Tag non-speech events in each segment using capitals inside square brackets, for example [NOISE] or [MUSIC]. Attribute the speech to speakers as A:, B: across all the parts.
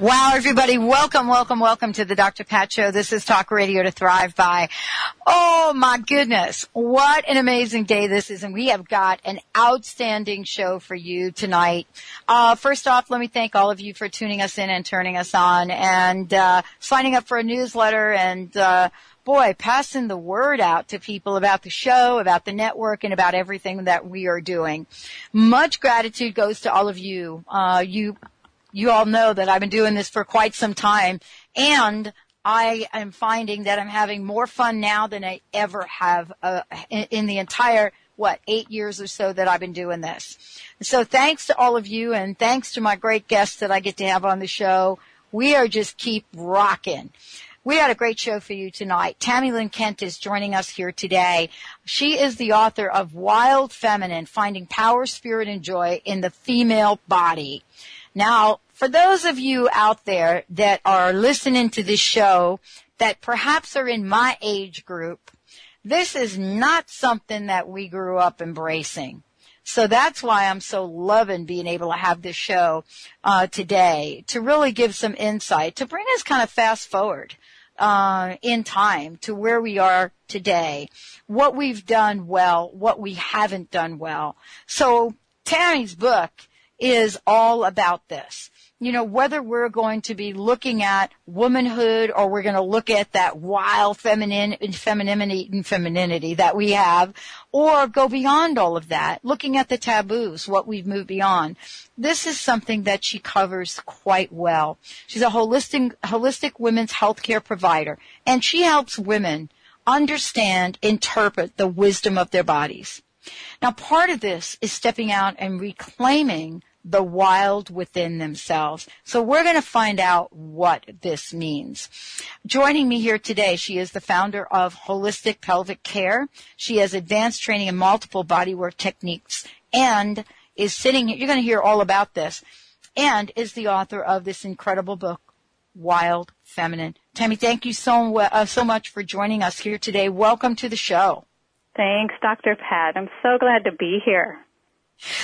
A: Wow, everybody, welcome, welcome, welcome to the Dr. Pat Show. This is Talk Radio to Thrive By. Oh my goodness, what an amazing day this is, and we have got an outstanding show for you tonight. Uh, first off, let me thank all of you for tuning us in and turning us on, and uh, signing up for a newsletter, and uh, boy, passing the word out to people about the show, about the network, and about everything that we are doing. Much gratitude goes to all of you. Uh, you you all know that I've been doing this for quite some time and I am finding that I'm having more fun now than I ever have uh, in, in the entire what eight years or so that I've been doing this. So thanks to all of you and thanks to my great guests that I get to have on the show. We are just keep rocking. We had a great show for you tonight. Tami Lynn Kent is joining us here today. She is the author of Wild Feminine, Finding Power, Spirit, and Joy in the Female Body. Now, for those of you out there that are listening to this show that perhaps are in my age group, this is not something that we grew up embracing. So that's why I'm so loving being able to have this show uh, today to really give some insight to bring us kind of fast forward uh, in time to where we are today, what we've done well, what we haven't done well. So Tami's book is all about this. You know, whether we're going to be looking at womanhood or we're going to look at that wild feminine, femininity and femininity that we have, or go beyond all of that, looking at the taboos, what we've moved beyond. This is something that she covers quite well. She's a holistic, holistic women's healthcare provider, and she helps women understand, interpret the wisdom of their bodies. Now part of this is stepping out and reclaiming the wild within themselves. So we're going to find out what this means. Joining me here today, she is the founder of Holistic Pelvic Care. She has advanced training in multiple bodywork techniques and is sitting. You're going to hear all about this and is the author of this incredible book, Wild Feminine. Tami, thank you so, uh, so much for joining us here today. Welcome to the show.
B: Thanks, Dr. Pat. I'm so glad to be here.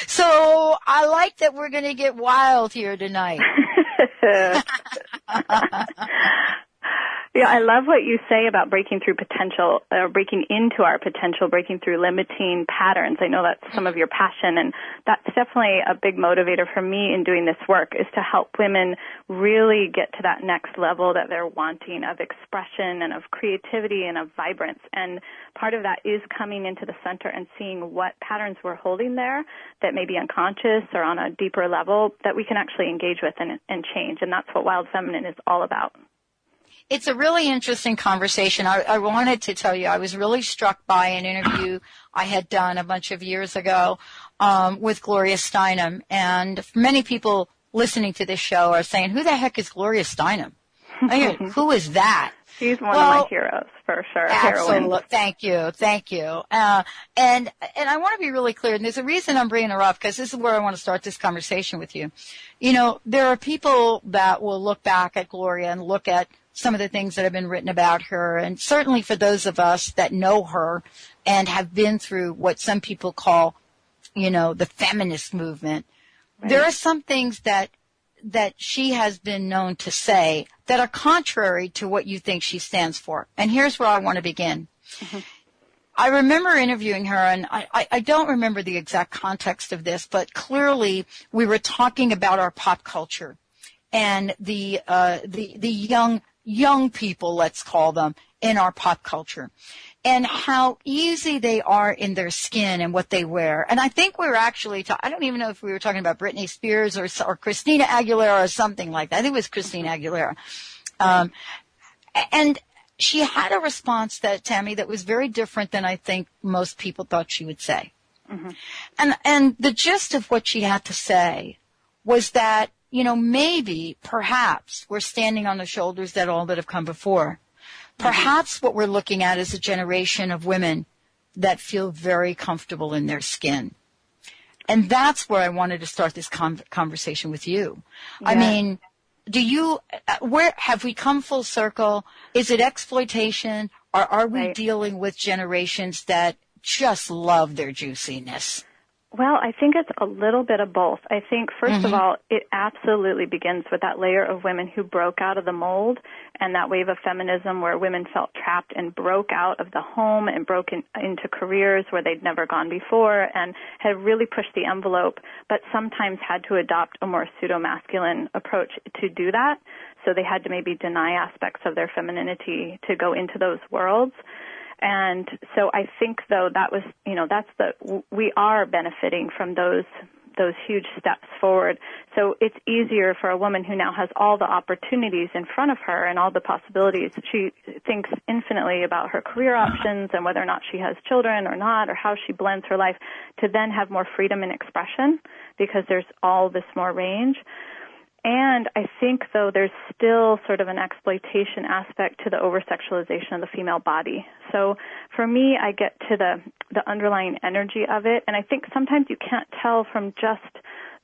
A: So I like that we're going to get wild here tonight. [LAUGHS] [LAUGHS]
B: Yeah, I love what you say about breaking through potential, or breaking into our potential, breaking through limiting patterns. I know that's some of your passion, and that's definitely a big motivator for me in doing this work is to help women really get to that next level that they're wanting of expression and of creativity and of vibrance. And part of that is coming into the center and seeing what patterns we're holding there that may be unconscious or on a deeper level that we can actually engage with and, and change. And that's what Wild Feminine is all about
A: it's a really interesting conversation. I, I, wanted to tell you, I was really struck by an interview I had done a bunch of years ago um, with Gloria Steinem, and many people listening to this show are saying, "Who the heck is Gloria Steinem? [LAUGHS] Who is that?"
B: She's one well, of my heroes for sure.
A: Absolutely. Thank you. Thank you. Uh, and, and I want to be really clear. And there's a reason I'm bringing her up because this is where I want to start this conversation with you. You know, there are people that will look back at Gloria and look at some of the things that have been written about her. And certainly for those of us that know her and have been through what some people call, you know, the feminist movement, right. there are some things that that she has been known to say that are contrary to what you think she stands for. And here's where I want to begin. Mm-hmm. I remember interviewing her, and I, I, don't remember the exact context of this, but clearly we were talking about our pop culture and the uh, the the young young people, let's call them, in our pop culture. and how easy they are in their skin and what they wear. And I think we were actually, ta- I don't even know if we were talking about Britney Spears or, or Christina Aguilera or something like that. I think it was Christina Aguilera. Um, and she had a response that Tami that was very different than I think most people thought she would say. Mm-hmm. And and the gist of what she had to say was that you know maybe perhaps we're standing on the shoulders that all that have come before. Perhaps what we're looking at is a generation of women that feel very comfortable in their skin. And that's where I wanted to start this con- conversation with you. Yeah. I mean, do you, uh, where have we come full circle? Is it exploitation or are we right. dealing with generations that just love their juiciness?
B: Well, I think it's a little bit of both. I think, 1st mm-hmm. of all, it absolutely begins with that layer of women who broke out of the mold and that wave of feminism where women felt trapped and broke out of the home and broke in, into careers where they'd never gone before and had really pushed the envelope, but sometimes had to adopt a more pseudo masculine approach to do that. So they had to maybe deny aspects of their femininity to go into those worlds. And so I think though that was, you know, that's the, we are benefiting from those, those huge steps forward. So it's easier for a woman who now has all the opportunities in front of her and all the possibilities. She thinks infinitely about her career options and whether or not she has children or not or how she blends her life to then have more freedom in expression because there's all this more range. And I think, though, there's still sort of an exploitation aspect to the over sexualization of the female body. So for me, I get to the, the underlying energy of it, and I think sometimes you can't tell from just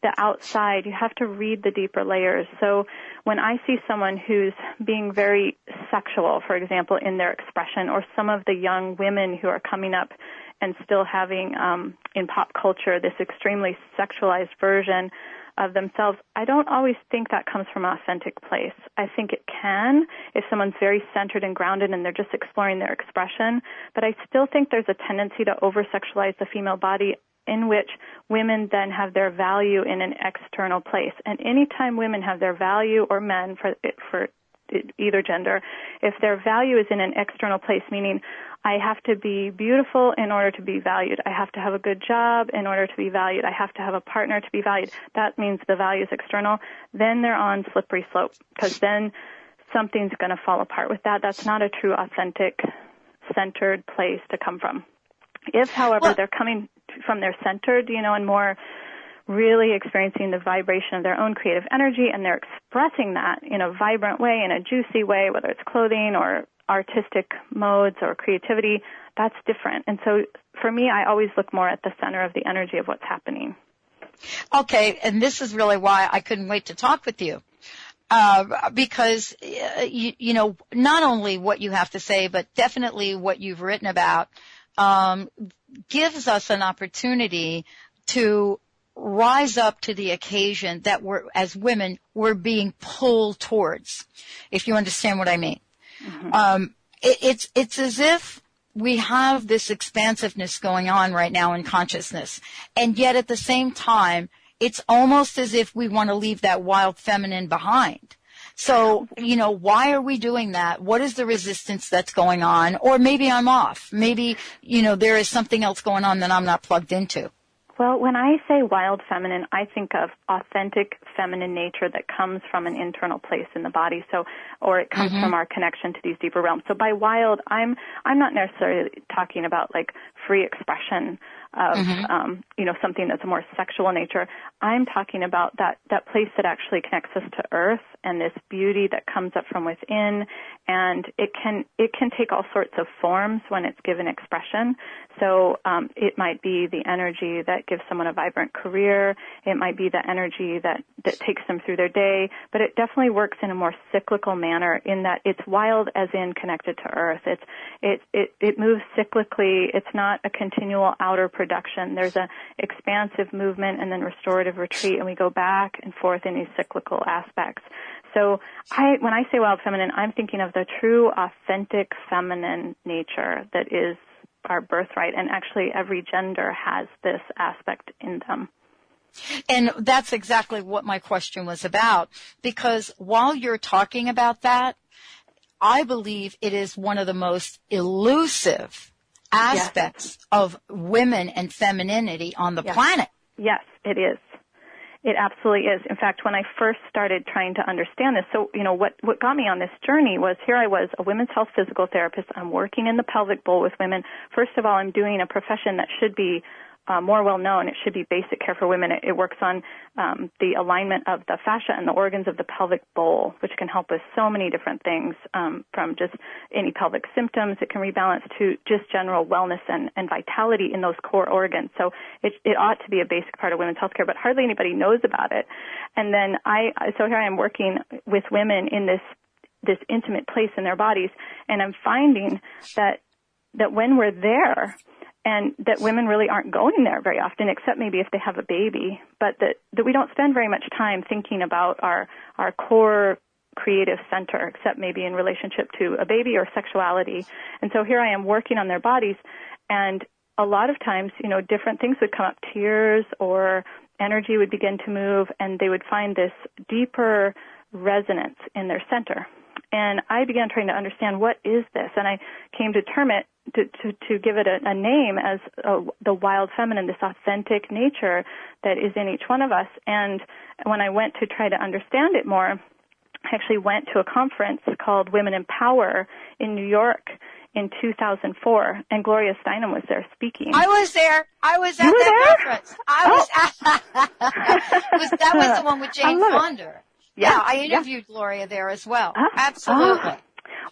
B: the outside. You have to read the deeper layers. So when I see someone who's being very sexual, for example, in their expression, or some of the young women who are coming up and still having um, in pop culture this extremely sexualized version of themselves, I don't always think that comes from an authentic place. I think it can if someone's very centered and grounded and they're just exploring their expression, but I still think there's a tendency to over sexualize the female body in which women then have their value in an external place. And anytime women have their value or men for for either gender, if their value is in an external place, meaning I have to be beautiful in order to be valued. I have to have a good job in order to be valued. I have to have a partner to be valued. That means the value is external. Then they're on slippery slope because then something's going to fall apart with that. That's not a true, authentic, centered place to come from. If, however, well, they're coming from their centered, you know, and more really experiencing the vibration of their own creative energy and they're expressing that in a vibrant way, in a juicy way, whether it's clothing or artistic modes or creativity, that's different. And so for me, I always look more at the center of the energy of what's happening.
A: Okay, and this is really why I couldn't wait to talk with you. Uh, because uh, you, you, know not only what you have to say, but definitely what you've written about um, gives us an opportunity to rise up to the occasion that we're, as women, we're being pulled towards, if you understand what I mean. Mm-hmm. Um, it, it's, it's as if we have this expansiveness going on right now in consciousness. And yet at the same time, it's almost as if we want to leave that wild feminine behind. So, you know, why are we doing that? What is the resistance that's going on? Or maybe I'm off. Maybe, you know, there is something else going on that I'm not plugged into.
B: Well, when I say wild feminine, I think of authentic feminine nature that comes from an internal place in the body. So, or it comes mm-hmm. from our connection to these deeper realms. So by wild, I'm, I'm not necessarily talking about like free expression of mm-hmm. um, you know something that's a more sexual nature. I'm talking about that that place that actually connects us to earth and this beauty that comes up from within, and it can it can take all sorts of forms when it's given expression. So um, it might be the energy that gives someone a vibrant career. It might be the energy that that takes them through their day, but it definitely works in a more cyclical manner in that it's wild as in connected to earth. It's it it it moves cyclically. It's not a continual outer production. There's a expansive movement and then restorative retreat, and we go back and forth in these cyclical aspects. So I, when I say wild feminine, I'm thinking of the true authentic feminine nature that is our birthright, and actually every gender has this aspect in them.
A: And that's exactly what my question was about, because while you're talking about that, I believe it is one of the most elusive aspects yes. of women and femininity on the
B: yes.
A: planet.
B: Yes, it is. It absolutely is. In fact, when I first started trying to understand this, so, you know, what, what got me on this journey was here I was, a women's health physical therapist. I'm working in the pelvic bowl with women. First of all, I'm doing a profession that should be uh, more well known. It should be basic care for women. It, it works on um, the alignment of the fascia and the organs of the pelvic bowl, which can help with so many different things, um, from just any pelvic symptoms. It can rebalance to just general wellness and, and vitality in those core organs. So it, it ought to be a basic part of women's healthcare, but hardly anybody knows about it. And then I, so here I am working with women in this this intimate place in their bodies, and I'm finding that that when we're there, and that women really aren't going there very often, except maybe if they have a baby, but that, that we don't spend very much time thinking about our, our core creative center, except maybe in relationship to a baby or sexuality. And so here I am working on their bodies, and a lot of times, you know, different things would come up, tears or energy would begin to move, and they would find this deeper resonance in their center. And I began trying to understand what is this, and I came to term it to, to, to give it a, a name as a, the wild feminine, this authentic nature that is in each one of us. And when I went to try to understand it more, I actually went to a conference called Women in Power in New York in 2004, and Gloria Steinem was there speaking.
A: I was there. I was at
B: you
A: that conference. I oh. was, [LAUGHS] at, was. That was the one with [LAUGHS] Jane Fonda. Yeah, yeah, I interviewed yeah. Gloria there as well. Ah. Absolutely.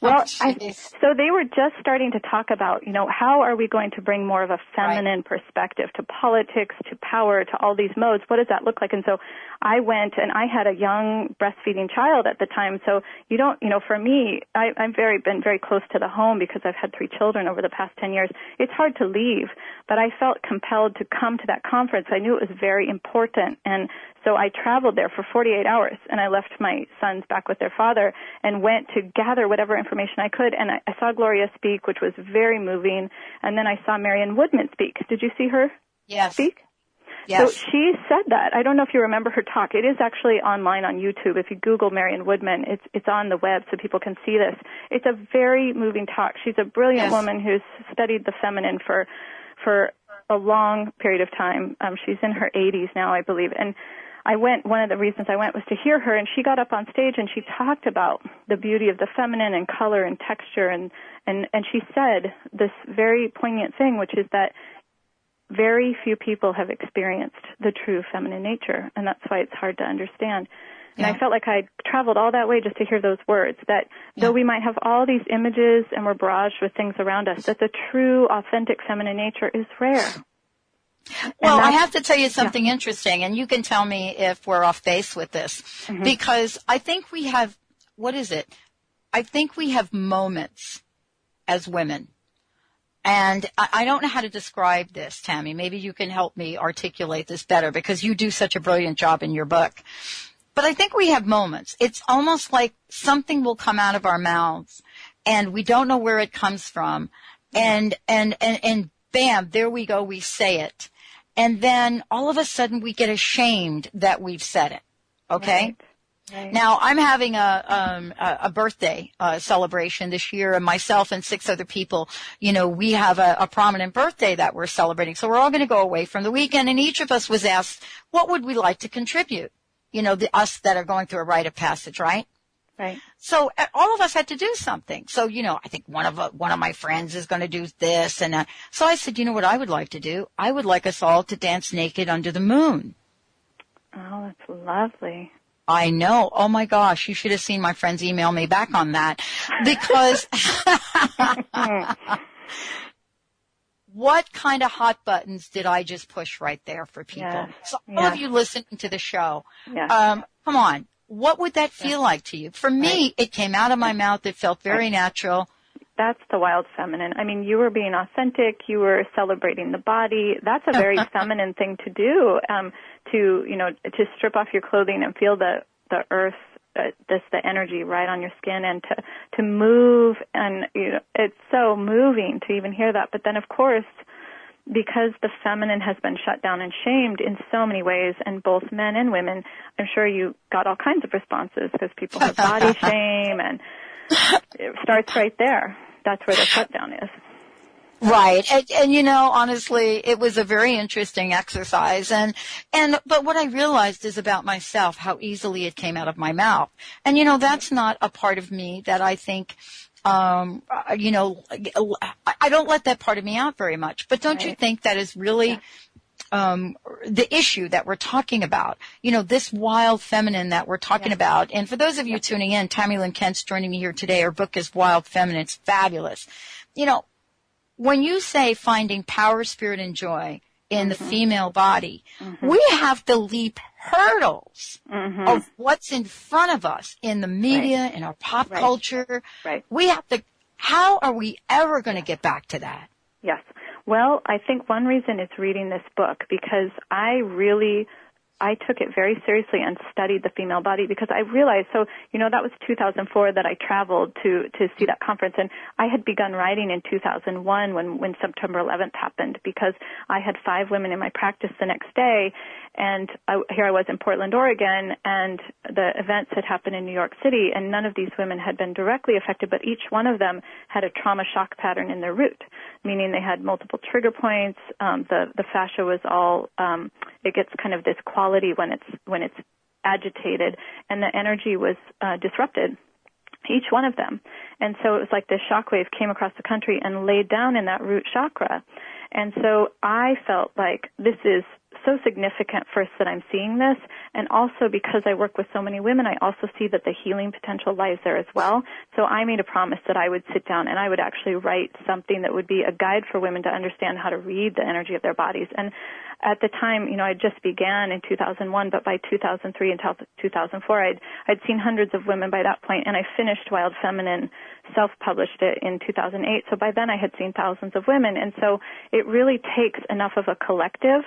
B: Well, oh, I, so they were just starting to talk about, you know, how are we going to bring more of a feminine right. perspective to politics, to power, to all these modes? What does that look like? And so I went and I had a young breastfeeding child at the time. So you don't, you know, for me, I, I've very been very close to the home because I've had three children over the past 10 years. It's hard to leave, but I felt compelled to come to that conference. I knew it was very important. And so I traveled there for 48 hours and I left my sons back with their father and went to gather whatever information I could. And I, I saw Gloria speak, which was very moving. And then I saw Marion Woodman speak. Did you see her
A: yes.
B: speak?
A: Yes.
B: So she said that. I don't know if you remember her talk. It is actually online on YouTube. If you Google Marion Woodman, it's it's on the web so people can see this. It's a very moving talk. She's a brilliant yes. woman who's studied the feminine for for a long period of time. Um, she's in her 80s now, I believe, and I went, one of the reasons I went was to hear her and she got up on stage and she talked about the beauty of the feminine and color and texture and, and, and she said this very poignant thing, which is that very few people have experienced the true feminine nature and that's why it's hard to understand. And yeah. I felt like I traveled all that way just to hear those words that yeah. though we might have all these images and we're barraged with things around us, that the true authentic feminine nature is rare.
A: Well, I have to tell you something yeah. interesting, and you can tell me if we're off base with this, mm-hmm. because I think we have, what is it? I think we have moments as women. And I don't know how to describe this, Tami. Maybe you can help me articulate this better because you do such a brilliant job in your book. But I think we have moments. It's almost like something will come out of our mouths and we don't know where it comes from. And, and, and, and bam, there we go, we say it. And then all of a sudden we get ashamed that we've said it. Okay?
B: Right. Right.
A: Now I'm having a um, a birthday uh, celebration this year, and myself and six other people, you know, we have a, a prominent birthday that we're celebrating. So we're all going to go away from the weekend, and each of us was asked, "What would we like to contribute?" You know, the, us that are going through a rite of passage, right?
B: Right.
A: So uh, all of us had to do something. So you know, I think one of uh, one of my friends is going to do this, and uh, so I said, you know what I would like to do? I would like us all to dance naked under the moon.
B: Oh, that's lovely.
A: I know. Oh my gosh, you should have seen my friends email me back on that because. [LAUGHS] what kind of hot buttons did I just push right there for people? So all of you listening to the show, um, come on, what would that feel like to you? For me, it came out of my mouth. It felt very natural.
B: That's the wild feminine. I mean, you were being authentic. You were celebrating the body. That's a very [LAUGHS] feminine thing to do. Um, to you know, to strip off your clothing and feel the the earth, uh, this the energy right on your skin, and to to move. And you know, it's so moving to even hear that. But then, of course, because the feminine has been shut down and shamed in so many ways, and both men and women, I'm sure you got all kinds of responses because people have body [LAUGHS] shame, and it starts right there. That's where the shutdown is.
A: Right. And, and, you know, honestly, it was a very interesting exercise. And, and, but what I realized is about myself, how easily it came out of my mouth. And, you know, that's not a part of me that I think, um, uh, you know, I don't let that part of me out very much. But don't right. you think that is really, yeah. Um, the issue that we're talking about, you know, this wild feminine that we're talking about. And for those of you tuning in, Tami Lynn Kent's joining me here today. Her book is Wild Feminine. It's fabulous. You know, when you say finding power, spirit, and joy in mm-hmm. the female body, mm-hmm. we have to leap hurdles mm-hmm. of what's in front of us in the media, right. in our pop right. culture.
B: Right.
A: We have to, how are we ever going to get back to that?
B: Yes. Well, I think one reason is reading this book because I really I took it very seriously and studied the female body because I realized so you know that was 2004 that I traveled to to see that conference. And I had begun writing in 2001 when when September 11th happened because I had five women in my practice the next day. And I, here I was in Portland, Oregon and the events had happened in New York City and none of these women had been directly affected but each one of them had a trauma shock pattern in their root meaning they had multiple trigger points. Um, the the fascia was all um, it gets kind of this quality when it's when it's agitated, and the energy was uh, disrupted. Each one of them, and so it was like this shockwave came across the country and laid down in that root chakra. And so I felt like this is so significant first that I'm seeing this and also because I work with so many women I also see that the healing potential lies there as well. So I made a promise that I would sit down and I would actually write something that would be a guide for women to understand how to read the energy of their bodies. And at the time, you know, I just began in 2001, but by 2003 until 2004, I'd, I'd seen hundreds of women by that point, and I finished Wild Feminine, self-published it in 2008. So by then I had seen thousands of women, and so it really takes enough of a collective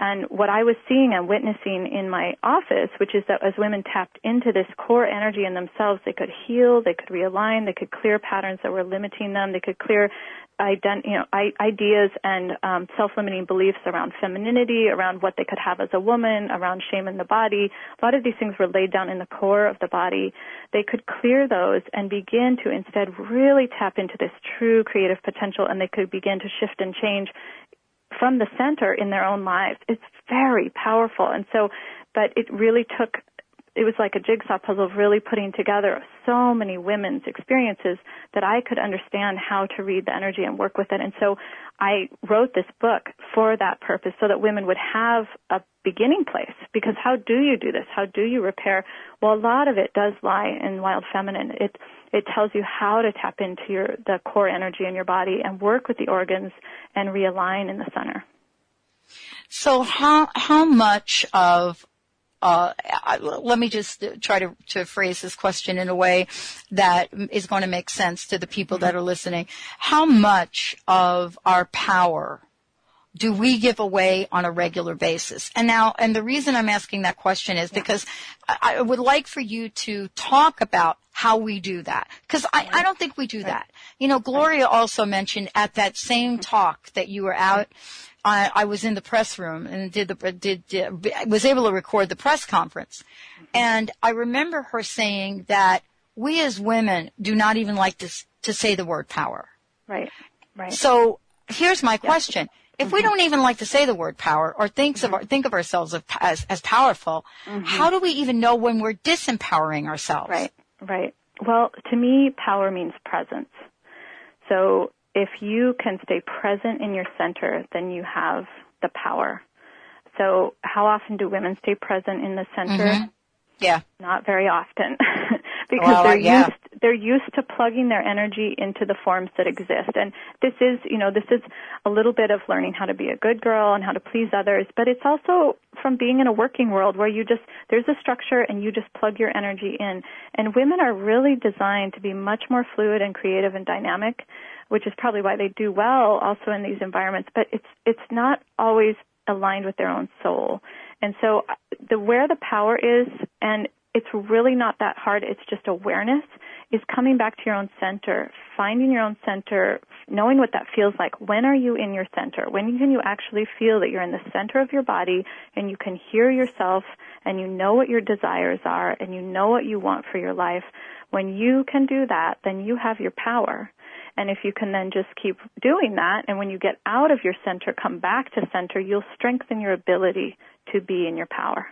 B: and what I was seeing and witnessing in my office, which is that as women tapped into this core energy in themselves, they could heal, they could realign, they could clear patterns that were limiting them, they could clear ident- you know, ideas and um, self-limiting beliefs around femininity, around what they could have as a woman, around shame in the body. A lot of these things were laid down in the core of the body. They could clear those and begin to instead really tap into this true creative potential, and they could begin to shift and change from the center in their own lives. It's very powerful. And so, but it really took, it was like a jigsaw puzzle of really putting together so many women's experiences that I could understand how to read the energy and work with it. And so I wrote this book for that purpose so that women would have a beginning place because how do you do this? How do you repair? Well, a lot of it does lie in wild feminine. It it tells you how to tap into your the core energy in your body and work with the organs and realign in the center.
A: So how how much of Uh, let me just try to, to phrase this question in a way that is going to make sense to the people that are listening. How much of our power do we give away on a regular basis? And now, and the reason I'm asking that question is because I would like for you to talk about how we do that. Cause I, I don't think we do that. You know, Gloria also mentioned at that same talk that you were out, I, I was in the press room and did the, did, did, was able to record the press conference. And I remember her saying that we as women do not even like to, to say the word power.
B: Right. Right.
A: So here's my question. If mm-hmm. we don't even like to say the word power or thinks mm-hmm. of think of ourselves as, as powerful, mm-hmm. how do we even know when we're disempowering ourselves?
B: Right, right. Well, to me, power means presence. So if you can stay present in your center, then you have the power. So how often do women stay present in the center?
A: Mm-hmm. Yeah.
B: Not very often. [LAUGHS] because well, they're yeah. used they're used to plugging their energy into the forms that exist. And this is, you know, this is a little bit of learning how to be a good girl and how to please others, but it's also from being in a working world where you just there's a structure and you just plug your energy in. And women are really designed to be much more fluid and creative and dynamic, which is probably why they do well also in these environments, but it's it's not always aligned with their own soul. And so uh, the where the power is and it's really not that hard. It's just awareness is coming back to your own center, finding your own center, knowing what that feels like. When are you in your center? When can you actually feel that you're in the center of your body and you can hear yourself and you know what your desires are and you know what you want for your life? When you can do that, then you have your power. And if you can then just keep doing that, and when you get out of your center, come back to center, you'll strengthen your ability to be in your power.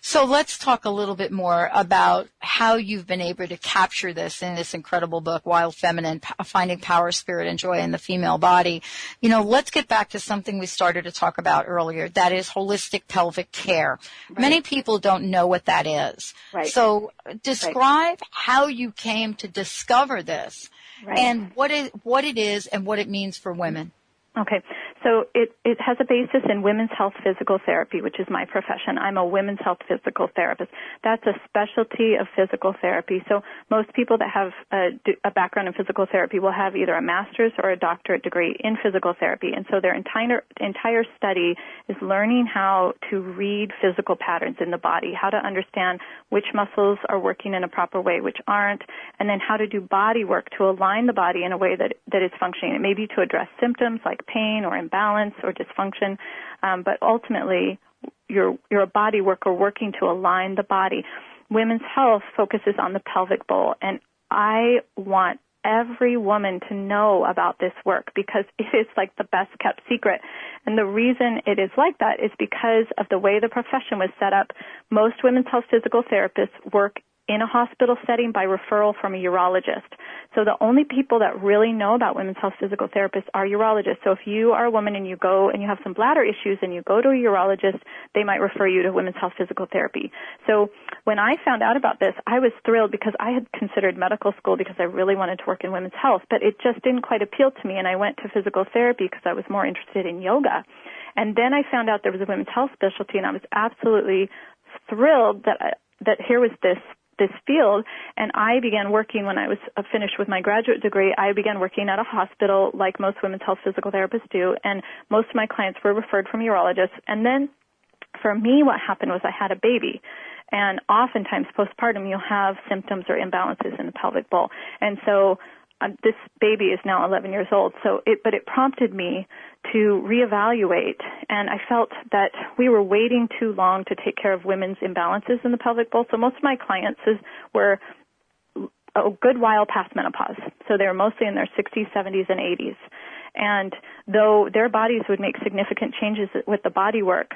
A: So let's talk a little bit more about how you've been able to capture this in this incredible book, Wild Feminine, Finding Power, Spirit, and Joy in the Female Body. You know, let's get back to something we started to talk about earlier. That is holistic pelvic care. Right. Many people don't know what that is.
B: Right.
A: So uh, describe right. how you came to discover this and what it, what it is and what it means for women.
B: Okay. So it, it has a basis in women's health physical therapy, which is my profession. I'm a women's health physical therapist. That's a specialty of physical therapy. So most people that have a, a background in physical therapy will have either a master's or a doctorate degree in physical therapy. And so their entire, entire study is learning how to read physical patterns in the body, how to understand which muscles are working in a proper way, which aren't, and then how to do body work to align the body in a way that, that is functioning. It may be to address symptoms like pain or imbalance or dysfunction, um, but ultimately you're, you're a body worker working to align the body. Women's health focuses on the pelvic bowl, and I want every woman to know about this work because [LAUGHS] it is like the best kept secret. And the reason it is like that is because of the way the profession was set up. Most women's health physical therapists work in a hospital setting by referral from a urologist. So the only people that really know about women's health physical therapists are urologists. So if you are a woman and you go and you have some bladder issues and you go to a urologist, they might refer you to women's health physical therapy. So when I found out about this, I was thrilled because I had considered medical school because I really wanted to work in women's health, but it just didn't quite appeal to me and I went to physical therapy because I was more interested in yoga. And then I found out there was a women's health specialty and I was absolutely thrilled that I, that here was this this field and I began working when I was uh, finished with my graduate degree. I began working at a hospital like most women's health physical therapists do and most of my clients were referred from urologists and then for me what happened was I had a baby and oftentimes postpartum you'll have symptoms or imbalances in the pelvic bowl and so uh, this baby is now 11 years old so it but it prompted me to reevaluate and I felt that we were waiting too long to take care of women's imbalances in the pelvic bowl. So most of my clients were a good while past menopause. So they were mostly in their 60s, 70s, and 80s. And though their bodies would make significant changes with the body work,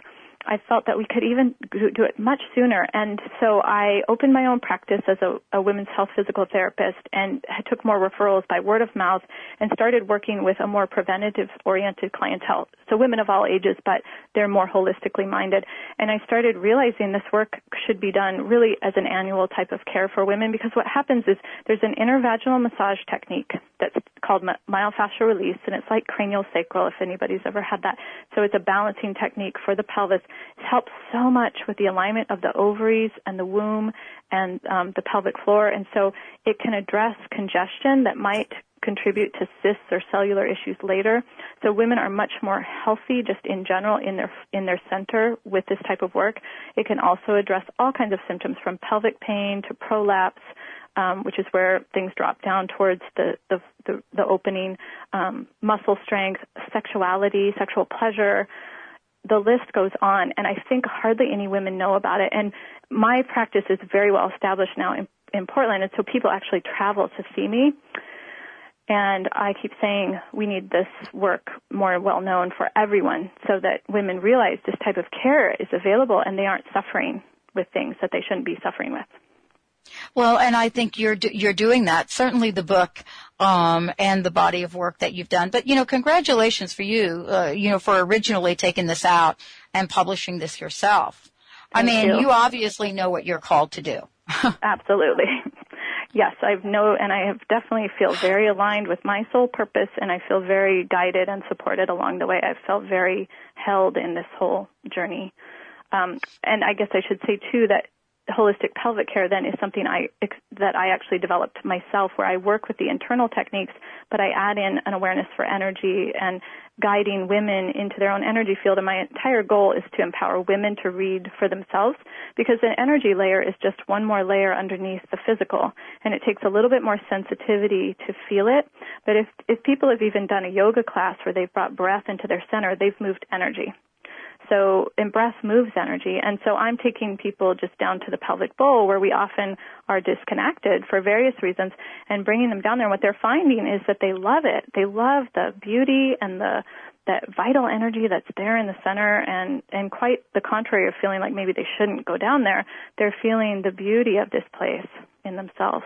B: I felt that we could even do it much sooner. And so I opened my own practice as a, a women's health physical therapist and took more referrals by word of mouth and started working with a more preventative oriented clientele. So women of all ages, but they're more holistically minded. And I started realizing this work should be done really as an annual type of care for women because what happens is there's an intervaginal massage technique that's called myofascial release and it's like cranial sacral if anybody's ever had that. So it's a balancing technique for the pelvis it helps so much with the alignment of the ovaries and the womb and um, the pelvic floor, and so it can address congestion that might contribute to cysts or cellular issues later. So women are much more healthy just in general in their in their center with this type of work. It can also address all kinds of symptoms from pelvic pain to prolapse. Um, which is where things drop down towards the the, the, the opening, um, muscle strength, sexuality, sexual pleasure, the list goes on, and I think hardly any women know about it. And my practice is very well established now in, in Portland, and so people actually travel to see me. And I keep saying we need this work more well known for everyone so that women realize this type of care is available and they aren't suffering with things that they shouldn't be suffering with.
A: Well, and I think you're you're doing that. Certainly, the book um, and the body of work that you've done. But you know, congratulations for you. Uh, you know, for originally taking this out and publishing this yourself.
B: Thank
A: I mean,
B: you.
A: you obviously know what you're called to do. [LAUGHS]
B: Absolutely. [LAUGHS] Yes, I've know, and I have definitely feel very aligned with my soul purpose, and I feel very guided and supported along the way. I've felt very held in this whole journey. Um, and I guess I should say too that holistic pelvic care then is something I that I actually developed myself where I work with the internal techniques but I add in an awareness for energy and guiding women into their own energy field. And my entire goal is to empower women to read for themselves because an energy layer is just one more layer underneath the physical. And it takes a little bit more sensitivity to feel it. But if if people have even done a yoga class where they've brought breath into their center they've moved energy So, and breath moves energy. And so I'm taking people just down to the pelvic bowl where we often are disconnected for various reasons and bringing them down there. And what they're finding is that they love it. They love the beauty and the, that vital energy that's there in the center and, and quite the contrary of feeling like maybe they shouldn't go down there. They're feeling the beauty of this place in themselves.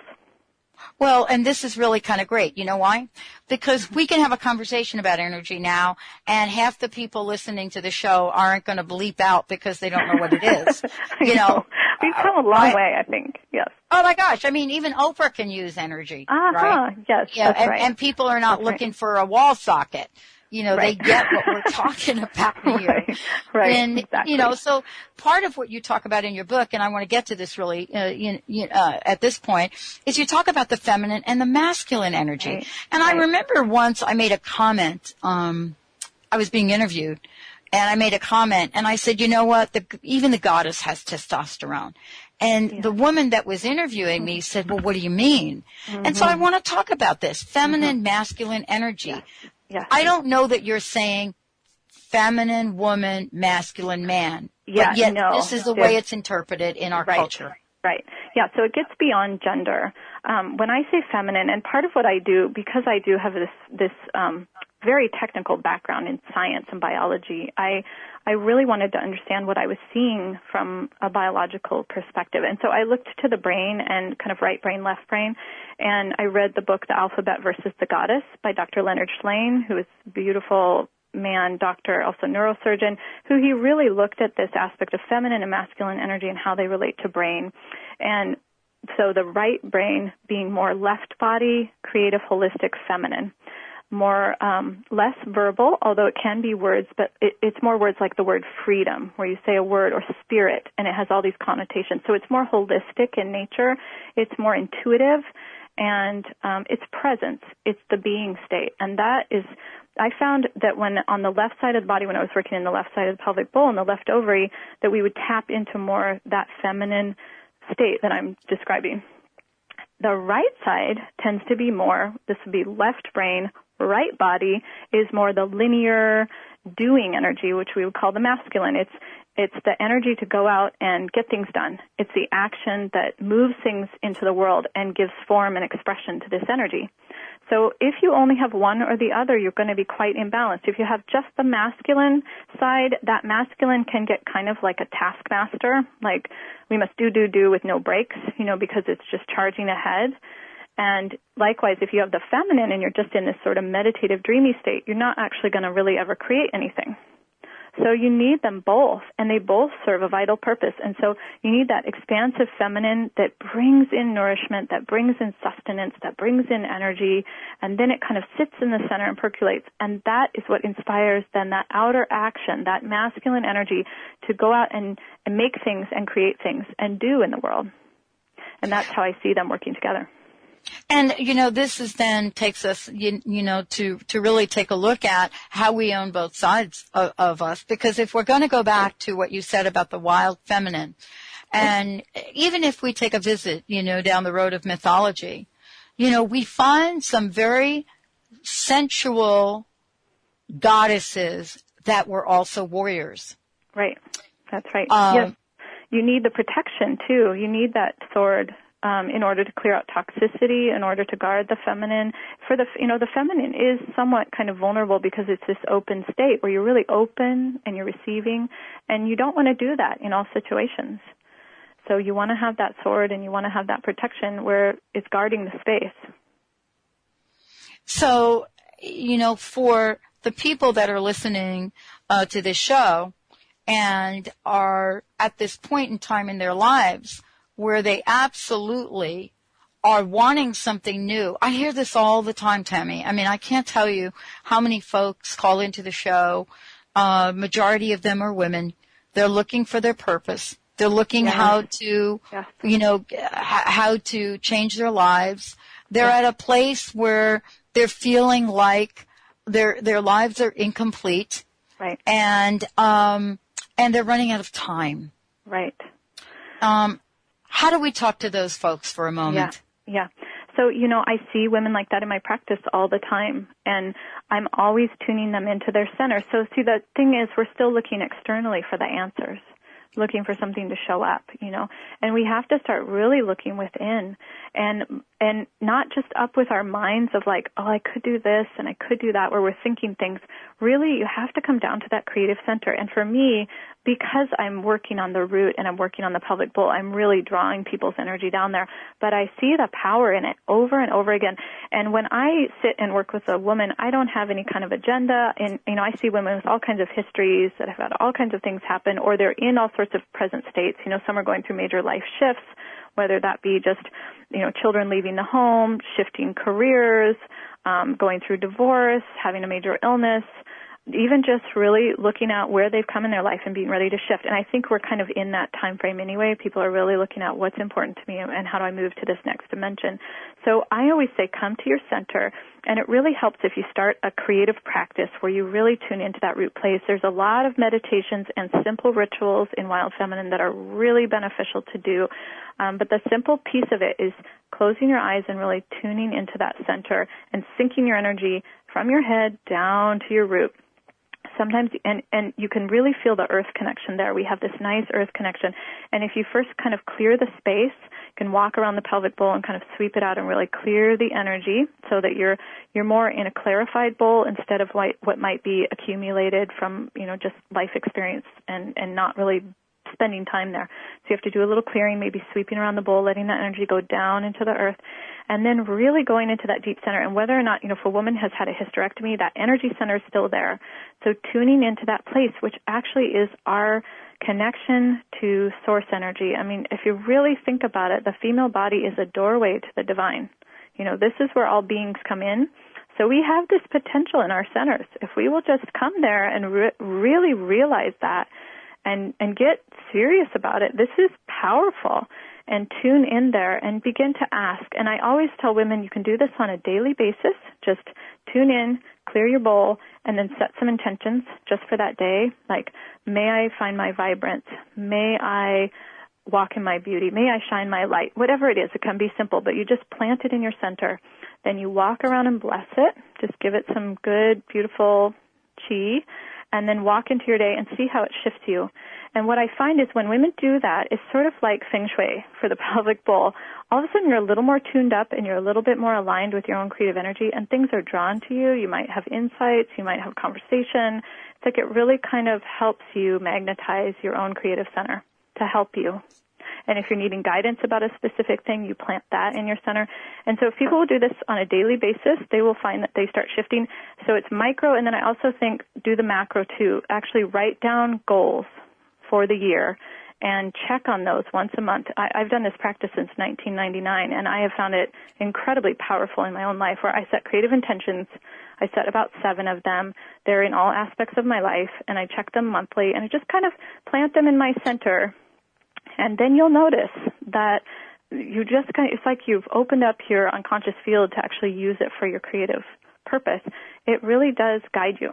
A: Well, and this is really kind of great. You know why? Because we can have a conversation about energy now, and half the people listening to the show aren't going to bleep out because they don't know what it is. [LAUGHS] you know,
B: we've come a long way, I think. Yes.
A: Oh my gosh! I mean, even Oprah can use energy,
B: uh-huh.
A: right?
B: Yes,
A: yeah,
B: and,
A: right. and, people are not
B: that's
A: looking
B: right.
A: for a wall socket you know
B: right.
A: they get what we're talking [LAUGHS] about here
B: right, right.
A: and
B: exactly.
A: you know so part of what you talk about in your book and i want to get to this really uh, you, you, uh, at this point is you talk about the feminine and the masculine energy
B: right.
A: and i remember once i made a comment um i was being interviewed and I made a comment and I said, you know what, the, even the goddess has testosterone. And
B: yeah.
A: the woman that was interviewing me said, well, what do you mean?
B: Mm-hmm.
A: And so I want to talk about this feminine, mm-hmm. masculine energy.
B: Yes.
A: I don't know that you're saying feminine woman, masculine man.
B: Yeah,
A: but yet
B: no.
A: this is the way it's interpreted in our
B: right.
A: culture.
B: Right. Yeah, so it gets beyond gender. Um, when I say feminine, and part of what I do, because I do have this, this, um, very technical background in science and biology, I, I really wanted to understand what I was seeing from a biological perspective. And so I looked to the brain and kind of right brain, left brain, and I read the book The Alphabet versus the Goddess by Dr. Leonard Shlain, who is a beautiful man, doctor, also neurosurgeon, who he really looked at this aspect of feminine and masculine energy and how they relate to brain. And so the right brain being more left body, creative, holistic, feminine. More, um, less verbal, although it can be words, but it, it's more words like the word freedom, where you say a word, or spirit, and it has all these connotations. So it's more holistic in nature. It's more intuitive, and um, it's presence. It's the being state, and that is I found that when on the left side of the body, when I was working in the left side of the pelvic bowl and the left ovary, that we would tap into more that feminine state that I'm describing. The right side tends to be more, this would be left brain, right body is more the linear doing energy, which we would call the masculine. It's it's the energy to go out and get things done. It's the action that moves things into the world and gives form and expression to this energy. So if you only have one or the other, you're going to be quite imbalanced. If you have just the masculine side, that masculine can get kind of like a taskmaster, like we must do, do, do with no breaks, you know, because it's just charging ahead. And likewise, if you have the feminine and you're just in this sort of meditative, dreamy state, you're not actually going to really ever create anything. So you need them both, and they both serve a vital purpose. And so you need that expansive feminine that brings in nourishment, that brings in sustenance, that brings in energy, and then it kind of sits in the center and percolates. And that is what inspires then that outer action, that masculine energy to go out and, and make things and create things and do in the world. And that's how I see them working together.
A: And you know, this is then takes us, you, you, know, to to really take a look at how we own both sides of, of us. Because if we're going to go back to what you said about the wild feminine, and even if we take a visit, you know, down the road of mythology, you know, we find some very sensual goddesses that were also warriors.
B: Right. That's right.
A: Um,
B: yes. You need the protection too. You need that sword um, in order to clear out toxicity, in order to guard the feminine. For the, you know, the feminine is somewhat kind of vulnerable because it's this open state where you're really open and you're receiving, and you don't want to do that in all situations. So you want to have that sword and you want to have that protection where it's guarding the space.
A: So, you know, for the people that are listening uh, to this show and are at this point in time in their lives where they absolutely are wanting something new. I hear this all the time, Tami. I mean, I can't tell you how many folks call into the show. Uh, majority of them are women. They're looking for their purpose. They're looking
B: Yeah.
A: how to,
B: Yeah.
A: you know, how to change their lives. They're at a place where they're feeling like their their lives are incomplete
B: Right.
A: and um and they're running out of time.
B: Right.
A: Um, how do we talk to those folks for a moment?
B: Yeah. Yeah. So, you know, I see women like that in my practice all the time and I'm always tuning them into their center. So see, the thing is we're still looking externally for the answers looking for something to show up, you know. And we have to start really looking within and and not just up with our minds of like, oh, I could do this and I could do that where we're thinking things. Really, you have to come down to that creative center. And for me, because I'm working on the root and I'm working on the pelvic bowl, I'm really drawing people's energy down there. But I see the power in it over and over again. And when I sit and work with a woman, I don't have any kind of agenda. And, you know, I see women with all kinds of histories that have had all kinds of things happen or they're in all sorts of present states. You know, some are going through major life shifts whether that be just, you know, children leaving the home, shifting careers, um, going through divorce, having a major illness, even just really looking at where they've come in their life and being ready to shift. And I think we're kind of in that time frame anyway. People are really looking at what's important to me and how do I move to this next dimension. So I always say come to your center and it really helps if you start a creative practice where you really tune into that root place. There's a lot of meditations and simple rituals in Wild Feminine that are really beneficial to do. Um, but the simple piece of it is closing your eyes and really tuning into that center and sinking your energy from your head down to your root sometimes and and you can really feel the earth connection there we have this nice earth connection and if you first kind of clear the space can walk around the pelvic bowl and kind of sweep it out and really clear the energy so that you're you're more in a clarified bowl instead of what what might be accumulated from you know just life experience and and not really spending time there. So you have to do a little clearing, maybe sweeping around the bowl, letting that energy go down into the earth, and then really going into that deep center. And whether or not, you know, if a woman has had a hysterectomy, that energy center is still there. So tuning into that place, which actually is our connection to source energy. I mean, if you really think about it, the female body is a doorway to the divine. You know, this is where all beings come in. So we have this potential in our centers. If we will just come there and re- really realize that, and and get serious about it. This is powerful. And tune in there and begin to ask. And I always tell women you can do this on a daily basis. Just tune in, clear your bowl, and then set some intentions just for that day. Like, may I find my vibrance? May I walk in my beauty? May I shine my light? Whatever it is, it can be simple, but you just plant it in your center. Then you walk around and bless it. Just give it some good, beautiful chi and then walk into your day and see how it shifts you. And what I find is when women do that, it's sort of like feng shui for the [LAUGHS] pelvic bowl. All of a sudden you're a little more tuned up and you're a little bit more aligned with your own creative energy and things are drawn to you. You might have insights, you might have conversation. It's like it really kind of helps you magnetize your own creative center to help you. And if you're needing guidance about a specific thing, you plant that in your center. And so if people will do this on a daily basis, they will find that they start shifting. So it's micro, and then I also think do the macro too. Actually write down goals for the year and check on those once a month. I, I've done this practice since 1999, and I have found it incredibly powerful in my own life where I set creative intentions. I set about seven of them. They're in all aspects of my life, and I check them monthly, and I just kind of plant them in my center and then you'll notice that you just kind of, it's like you've opened up your unconscious field to actually use it for your creative purpose. It really does guide you.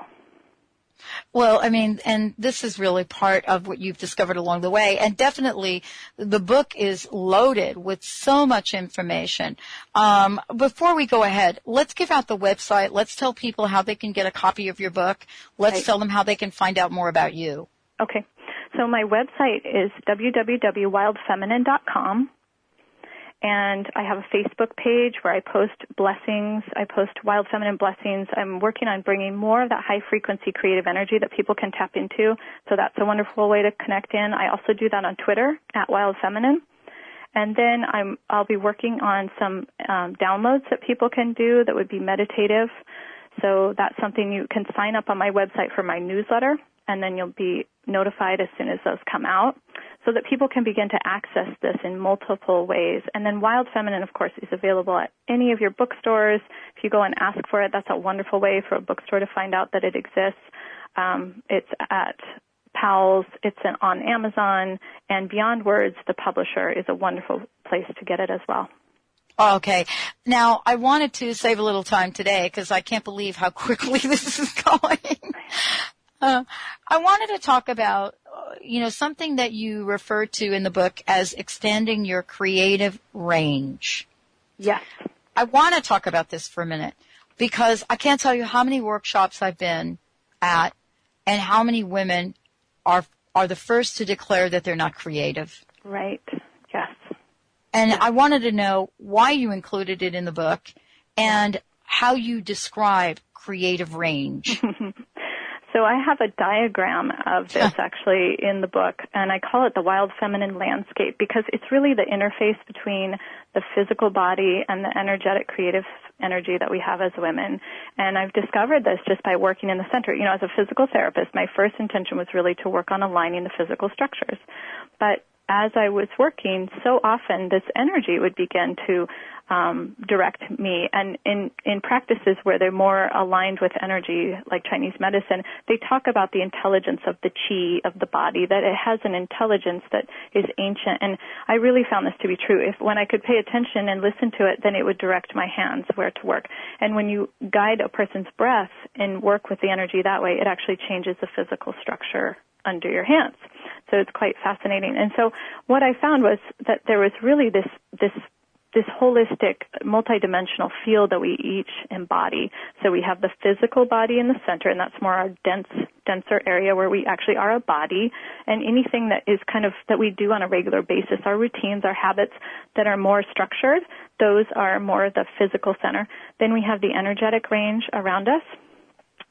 A: Well, I mean, and this is really part of what you've discovered along the way. And definitely the book is loaded with so much information. Um, before we go ahead, let's give out the website. Let's tell people how they can get a copy of your book. Let's right. tell them how they can find out more about you.
B: Okay. So my website is www.wildfeminine.com. And I have a Facebook page where I post blessings. I post wild feminine blessings. I'm working on bringing more of that high frequency creative energy that people can tap into. So that's a wonderful way to connect in. I also do that on Twitter at wild feminine. And then I'm, I'll be working on some um, downloads that people can do that would be meditative. So that's something you can sign up on my website for my newsletter and then you'll be notified as soon as those come out so that people can begin to access this in multiple ways. And then Wild Feminine, of course, is available at any of your bookstores. If you go and ask for it, that's a wonderful way for a bookstore to find out that it exists. Um, it's at Powell's, it's on Amazon, and Beyond Words, the publisher, is a wonderful place to get it as well.
A: Okay. Now, I wanted to save a little time today because I can't believe how [LAUGHS] quickly this is going. Uh, I wanted to talk about, you know, something that you refer to in the book as extending your creative range.
B: Yes.
A: I want to talk about this for a minute because I can't tell you how many workshops I've been at and how many women are are the first to declare that they're not creative.
B: Right. Yes.
A: And I wanted to know why you included it in the book and how you describe creative range. [LAUGHS]
B: So I have a diagram of [LAUGHS] this actually in the book, and I call it the wild feminine landscape because it's really the interface between the physical body and the energetic creative energy that we have as women. And I've discovered this just by working in the center. You know, as a physical therapist, my first intention was really to work on aligning the physical structures. But as I was working, so often this energy would begin to um, direct me. And in, in practices where they're more aligned with energy, like Chinese medicine, they talk about the intelligence of the chi of the body, that it has an intelligence that is ancient. And I really found this to be true. If when I could pay attention and listen to it, then it would direct my hands where to work. And when you guide a person's breath and work with the energy that way, it actually changes the physical structure under your hands. So it's quite fascinating. And so what I found was that there was really this, this this holistic, multidimensional field that we each embody. So we have the physical body in the center, and that's more our dense, denser area where we actually are a body. And anything that is kind of that we do on a regular basis, our routines, our habits that are more structured, those are more the physical center. Then we have the energetic range around us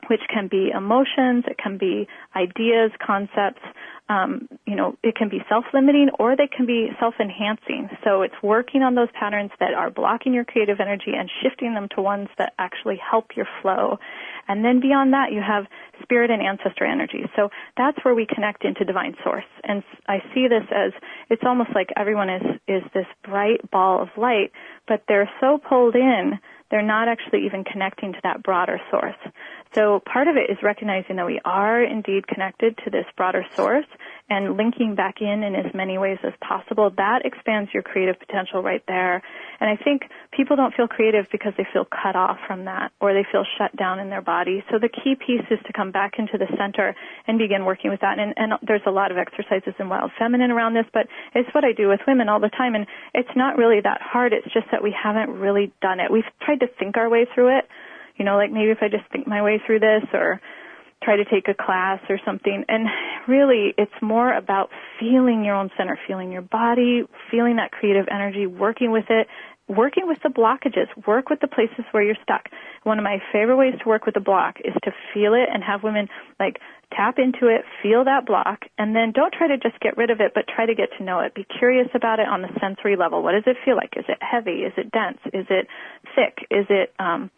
B: which can be emotions, it can be ideas, concepts, um, you know, it can be self-limiting or they can be self-enhancing. So it's working on those patterns that are blocking your creative energy and shifting them to ones that actually help your flow. And then beyond that, you have spirit and ancestor energy. So that's where we connect into divine source. And I see this as it's almost like everyone is is this bright ball of light, but they're so pulled in they're not actually even connecting to that broader source. So part of it is recognizing that we are indeed connected to this broader source and linking back in in as many ways as possible. That expands your creative potential right there. And I think people don't feel creative because they feel cut off from that or they feel shut down in their body. So the key piece is to come back into the center and begin working with that. And, and there's a lot of exercises in Wild Feminine around this, but it's what I do with women all the time. And it's not really that hard. It's just that we haven't really done it. We've tried to think our way through it you know, like maybe if I just think my way through this or try to take a class or something. And really, it's more about feeling your own center, feeling your body, feeling that creative energy, working with it, working with the blockages, work with the places where you're stuck. One of my favorite ways to work with a block is to feel it and have women like tap into it, feel that block, and then don't try to just get rid of it, but try to get to know it. Be curious about it on the sensory level. What does it feel like? Is it heavy? Is it dense? Is it thick? Is it, um,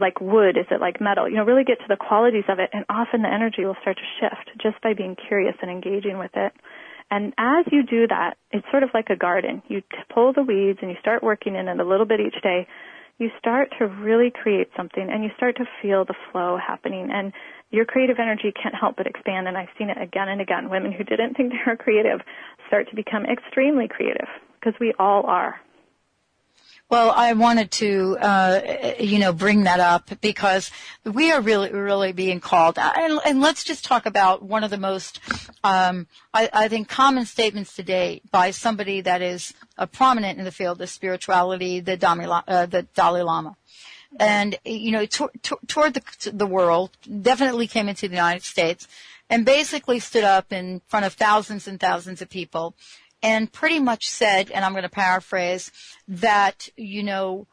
B: like wood? Is it like metal? You know, really get to the qualities of it, and often the energy will start to shift just by being curious and engaging with it. And as you do that, it's sort of like a garden. You pull the weeds and you start working in it a little bit each day. You start to really create something and you start to feel the flow happening and your creative energy can't help but expand and I've seen it again and again. Women who didn't think they were creative start to become extremely creative because we all are.
A: Well, I wanted to, uh, you know, bring that up because we are really, really being called. And, and let's just talk about one of the most, um, I, I, think, common statements today by somebody that is uh, prominent in the field of spirituality, the, Dalai, uh, the Dalai Lama. And, you know, to, to, toward the, the world, definitely came into the United States and basically stood up in front of thousands and thousands of people and pretty much said, and I'm going to paraphrase, that, you know,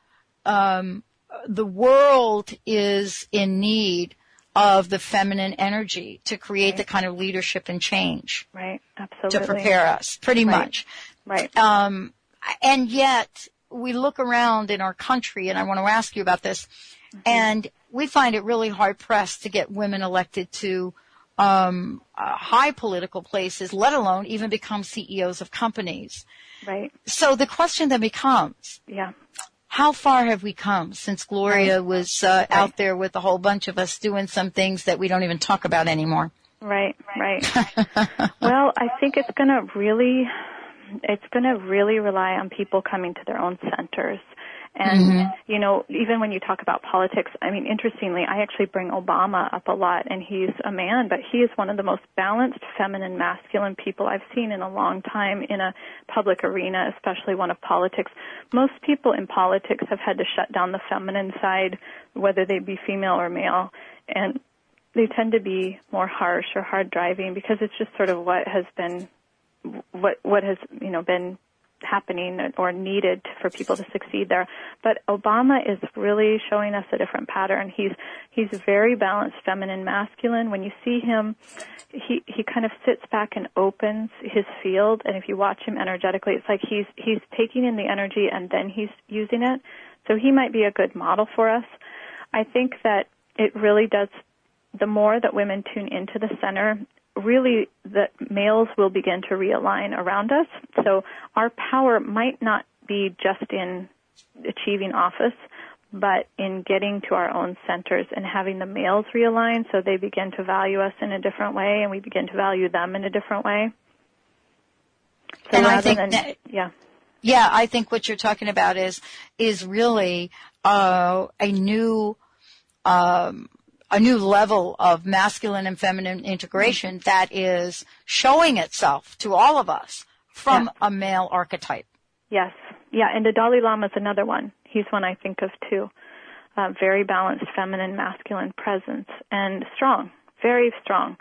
A: um, the world is in need of the feminine energy to create right. the kind of leadership and change.
B: Right, absolutely.
A: To prepare us, pretty
B: right.
A: much.
B: Right.
A: Um, and yet, we look around in our country, and I want to ask you about this, mm-hmm. and we find it really hard pressed to get women elected to um, uh, high political places, let alone even become CEOs of companies.
B: Right.
A: So the question then becomes,
B: yeah,
A: how far have we come since Gloria right. was uh, right. out there with a whole bunch of us doing some things that we don't even talk about anymore?
B: Right, right. [LAUGHS] well, I think it's going to really, it's going to really rely on people coming to their own centers And, mm-hmm. you know, even when you talk about politics, I mean, interestingly, I actually bring Obama up a lot, and he's a man, but he is one of the most balanced, feminine, masculine people I've seen in a long time in a public arena, especially one of politics. Most people in politics have had to shut down the feminine side, whether they be female or male, and they tend to be more harsh or hard driving because it's just sort of what has been what what has you know been happening or needed for people to succeed there. But Obama is really showing us a different pattern. He's he's very balanced, feminine, masculine. When you see him, he he kind of sits back and opens his field, and if you watch him energetically, it's like he's he's taking in the energy and then he's using it. So he might be a good model for us. I think that it really does. The more that women tune into the center really the males will begin to realign around us. So our power might not be just in achieving office, but in getting to our own centers and having the males realign so they begin to value us in a different way and we begin to value them in a different way.
A: So and I think than, that, yeah. Yeah, I think what you're talking about is is really uh, a new um, a new level of masculine and feminine integration mm-hmm. that is showing itself to all of us from a male archetype.
B: Yes. Yeah, and the Dalai Lama is another one. He's one I think of too. Uh, very balanced feminine masculine presence and strong, very strong.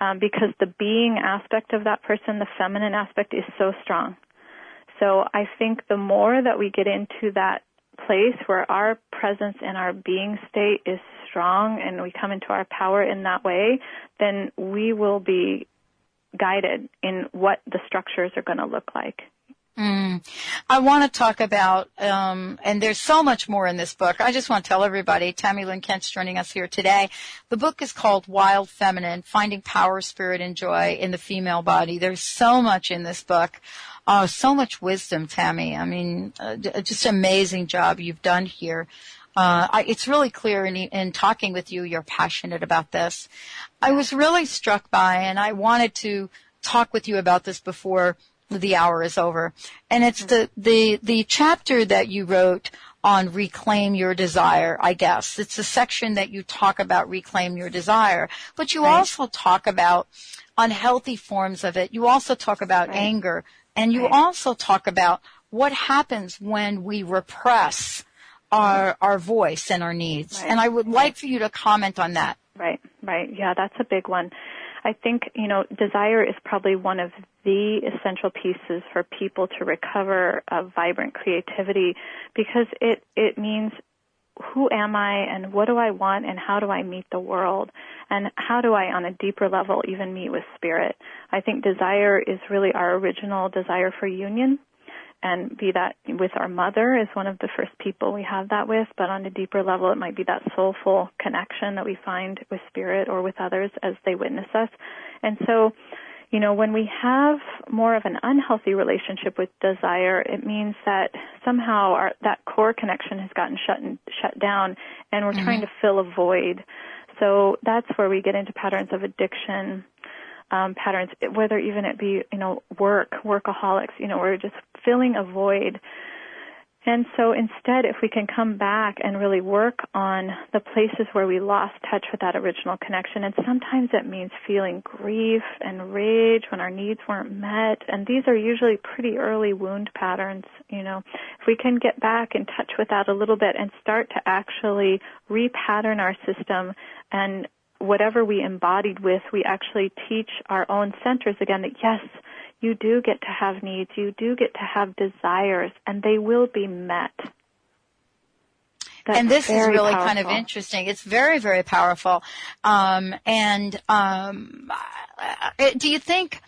B: Um, because the being aspect of that person, the feminine aspect, is so strong. So I think the more that we get into that place where our presence and our being state is strong and we come into our power in that way, then we will be guided in what the structures are going to look like.
A: Mm. I want to talk about, um, and there's so much more in this book. I just want to tell everybody, Tami Lynn Kent's joining us here today. The book is called Wild Feminine, Finding Power, Spirit, and Joy in the Female Body. There's so much in this book. Oh, so much wisdom, Tami. I mean, uh, just amazing job you've done here. Uh, I, it's really clear in, in talking with you, you're passionate about this. I was really struck by, and I wanted to talk with you about this before the hour is over. And it's the, the, the chapter that you wrote on reclaim your desire, I guess. It's a section that you talk about reclaim your desire, but you right. also talk about unhealthy forms of it. You also talk about right. anger and you also talk about what happens when we repress our our voice and our needs. Right. And I would like for you to comment on that.
B: Right, right. Yeah, that's a big one. I think, you know, desire is probably one of the essential pieces for people to recover a vibrant creativity because it, it means who am I and what do I want and how do I meet the world and how do I on a deeper level even meet with spirit. I think desire is really our original desire for union and be that with our mother is one of the first people we have that with, but on a deeper level, it might be that soulful connection that we find with spirit or with others as they witness us. And so, you know, when we have more of an unhealthy relationship with desire, it means that somehow our, that core connection has gotten shut and, shut down, and we're mm-hmm. trying to fill a void. So that's where we get into patterns of addiction, um, patterns, whether even it be, you know, work, workaholics, you know, we're just filling a void. And so instead, if we can come back and really work on the places where we lost touch with that original connection, and sometimes it means feeling grief and rage when our needs weren't met, and these are usually pretty early wound patterns, you know. If we can get back in touch with that a little bit and start to actually repattern our system and whatever we embodied with, we actually teach our own centers again that yes, you do get to have needs, you do get to have desires, and they will be met.
A: That's and this is really powerful. kind of interesting. It's very, very powerful. Um, and um, do you think?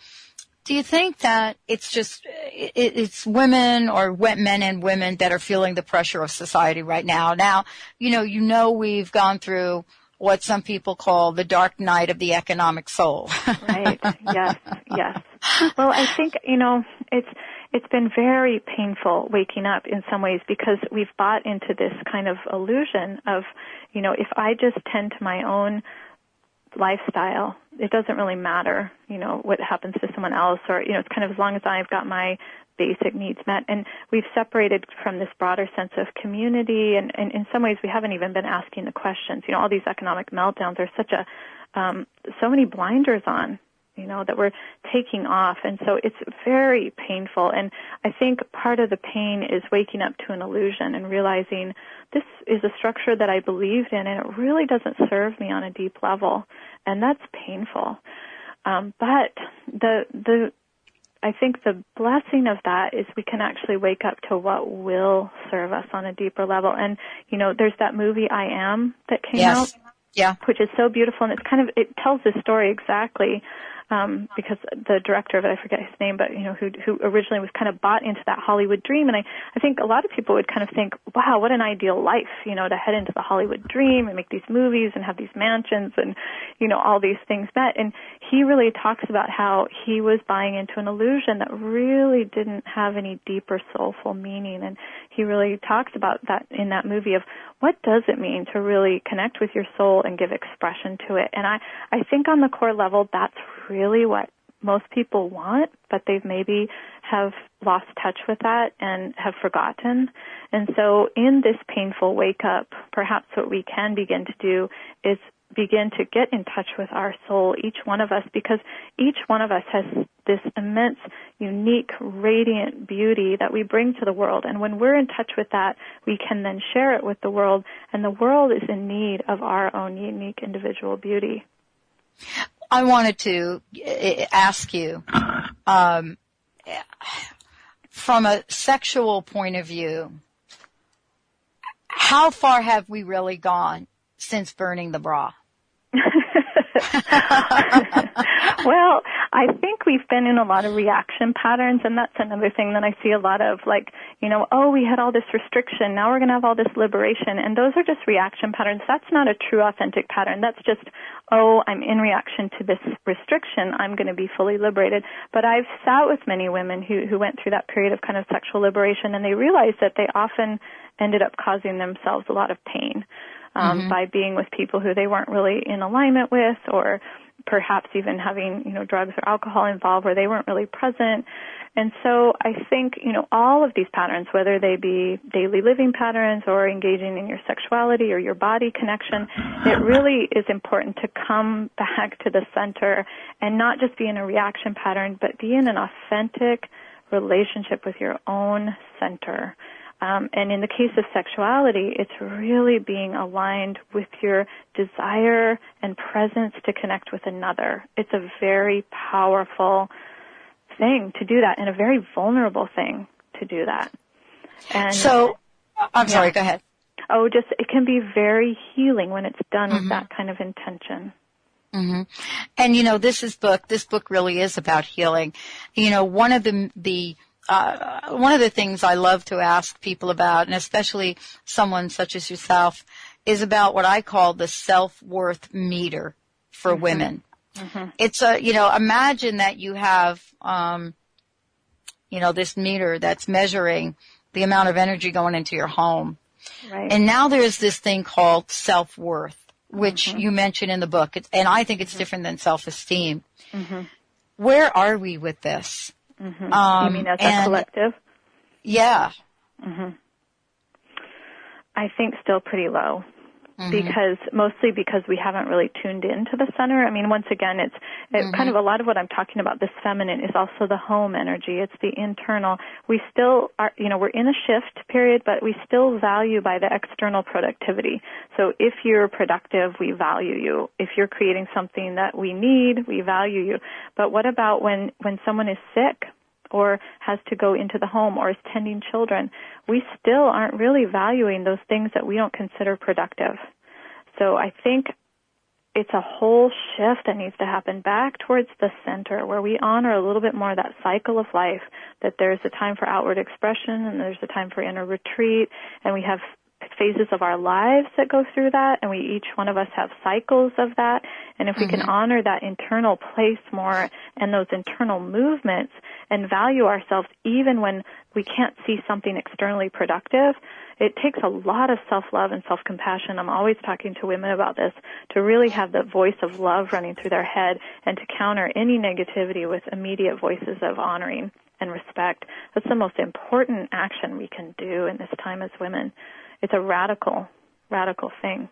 A: Do you think that it's just it's women or men and women that are feeling the pressure of society right now? Now, you know, you know, we've gone through what some people call the dark night of the economic soul.
B: right. Yes. [LAUGHS] Yes. [LAUGHS] Well, I think, you know, it's, it's been very painful waking up in some ways because we've bought into this kind of illusion of, you know, if I just tend to my own lifestyle. It doesn't really matter, you know, what happens to someone else or, you know, it's kind of as long as I've got my basic needs met. And we've separated from this broader sense of community and, and in some ways we haven't even been asking the questions. You know, all these economic meltdowns are such a, um, so many blinders on you know, that we're taking off. And so it's very painful. And I think part of the pain is waking up to an illusion and realizing this is a structure that I believed in and it really doesn't serve me on a deep level. And that's painful. Um, but the, the, I think the blessing of that is we can actually wake up to what will serve us on a deeper level. And, you know, there's that movie I Am that came
A: yes.
B: out.
A: Yeah.
B: Which is so beautiful and it's kind of, it tells this story exactly um, because the director of it, I forget his name, but you know, who who originally was kind of bought into that Hollywood dream, and I I think a lot of people would kind of think, wow, what an ideal life, you know, to head into the Hollywood dream and make these movies and have these mansions and you know all these things met. And he really talks about how he was buying into an illusion that really didn't have any deeper soulful meaning, and he really talks about that in that movie of what does it mean to really connect with your soul and give expression to it. And I I think on the core level, that's really what most people want, but they've maybe have lost touch with that and have forgotten. And so in this painful wake up, perhaps what we can begin to do is begin to get in touch with our soul, each one of us, because each one of us has this immense, unique, radiant beauty that we bring to the world. And when we're in touch with that, we can then share it with the world, and the world is in need of our own unique individual beauty.
A: I wanted to uh, ask you, um, from a sexual point of view, how far have we really gone since burning the bra? [LAUGHS]
B: well, I think we've been in a lot of reaction patterns, and that's another thing that I see a lot of. Like, you know, oh, we had all this restriction, now we're going to have all this liberation, and those are just reaction patterns. That's not a true, authentic pattern. That's just, oh, I'm in reaction to this restriction, I'm going to be fully liberated. But I've sat with many women who who went through that period of kind of sexual liberation, and they realized that they often ended up causing themselves a lot of pain um, mm-hmm. by being with people who they weren't really in alignment with, or perhaps even having you know drugs or alcohol involved where they weren't really present. And so I think, you know, all of these patterns, whether they be daily living patterns or engaging in your sexuality or your body connection, it really is important to come back to the center and not just be in a reaction pattern, but be in an authentic relationship with your own center. Um, and in the case of sexuality, it's really being aligned with your desire and presence to connect with another. It's a very powerful thing to do that and a very vulnerable thing to do that.
A: And so, I'm sorry, yeah. go ahead.
B: Oh, just, it can be very healing when it's done mm-hmm. with that kind of intention.
A: Mm-hmm. And you know, this is book, this book really is about healing. You know, one of the, the, uh, one of the things I love to ask people about, and especially someone such as yourself, is about what I call the self-worth meter for mm-hmm. women. Mm-hmm. It's a, you know, imagine that you have, um, you know, this meter that's measuring the amount of energy going into your home. Right. And now there's this thing called self-worth, which mm-hmm. you mention in the book. and I think it's mm-hmm. different than self-esteem. Mm-hmm. Where are we with this?
B: Mm-hmm. Um, you mean as a collective?
A: Yeah.
B: Mm-hmm. I think still pretty low. Mm-hmm. Because mostly because we haven't really tuned into the center. I mean, once again, it's it, mm-hmm. kind of a lot of what I'm talking about. This feminine is also the home energy. It's the internal. We still are, you know, we're in a shift period, but we still value by the external productivity. So if you're productive, we value you. If you're creating something that we need, we value you. But what about when when someone is sick? Or has to go into the home or is tending children, we still aren't really valuing those things that we don't consider productive. So I think it's a whole shift that needs to happen back towards the center where we honor a little bit more that cycle of life, that there's a time for outward expression and there's a time for inner retreat and we have phases of our lives that go through that, and we each one of us have cycles of that. And if we
A: Mm-hmm.
B: can honor that internal place more and those internal movements and value ourselves even when we can't see something externally productive, it takes a lot of self-love and self-compassion. I'm always talking to women about this to really have the voice of love running through their head and to counter any negativity with immediate voices of honoring and respect. That's the most important action we can do in this time as women. It's a radical, radical thing.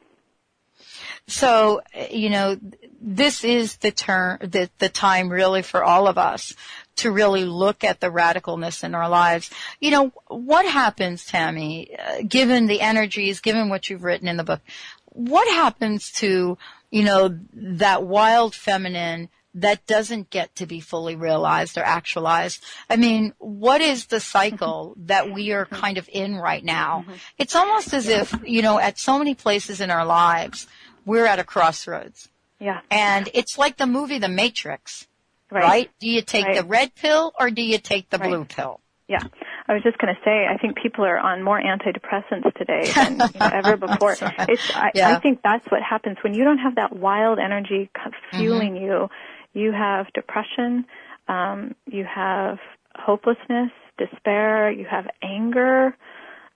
A: So, you know, this is the term, the, the time really for all of us to really look at the radicalness in our lives. You know, what happens, Tami, uh, given the energies, given what you've written in the book, what happens to, you know, that wild feminine that doesn't get to be fully realized or actualized. I mean, what is the cycle [LAUGHS] that we are kind of in right now? Mm-hmm. It's almost as if, you know, at so many places in our lives, we're at a crossroads.
B: Yeah.
A: And it's like the movie The Matrix, right?
B: Right.
A: Do you take
B: Right.
A: the red pill or do you take the
B: Right.
A: blue pill?
B: Yeah. I was just going to say, I think people are on more antidepressants today than you know, ever [LAUGHS] before. It's, I,
A: Yeah.
B: I think that's what happens when you don't have that wild energy c- mm-hmm. fueling you. You have depression, um, you have hopelessness, despair, you have anger.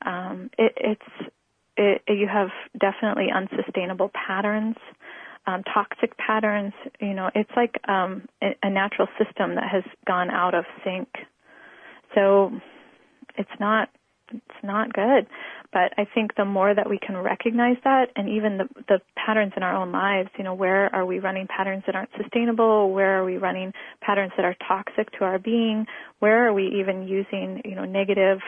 B: Um, it, it's it, you have definitely unsustainable patterns, um, toxic patterns. You know, it's like um, a, a natural system that has gone out of sync. So it's not it's not good. But I think the more that we can recognize that and even the the patterns in our own lives, you know, where are we running patterns that aren't sustainable? Where are we running patterns that are toxic to our being? Where are we even using, you know, negative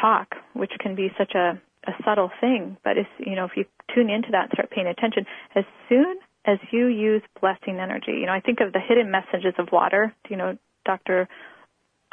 B: talk, which can be such a, a subtle thing, but it's, you know, if you tune into that and start paying attention, as soon as you use blessing energy, you know, I think of the hidden messages of water. You know Dr.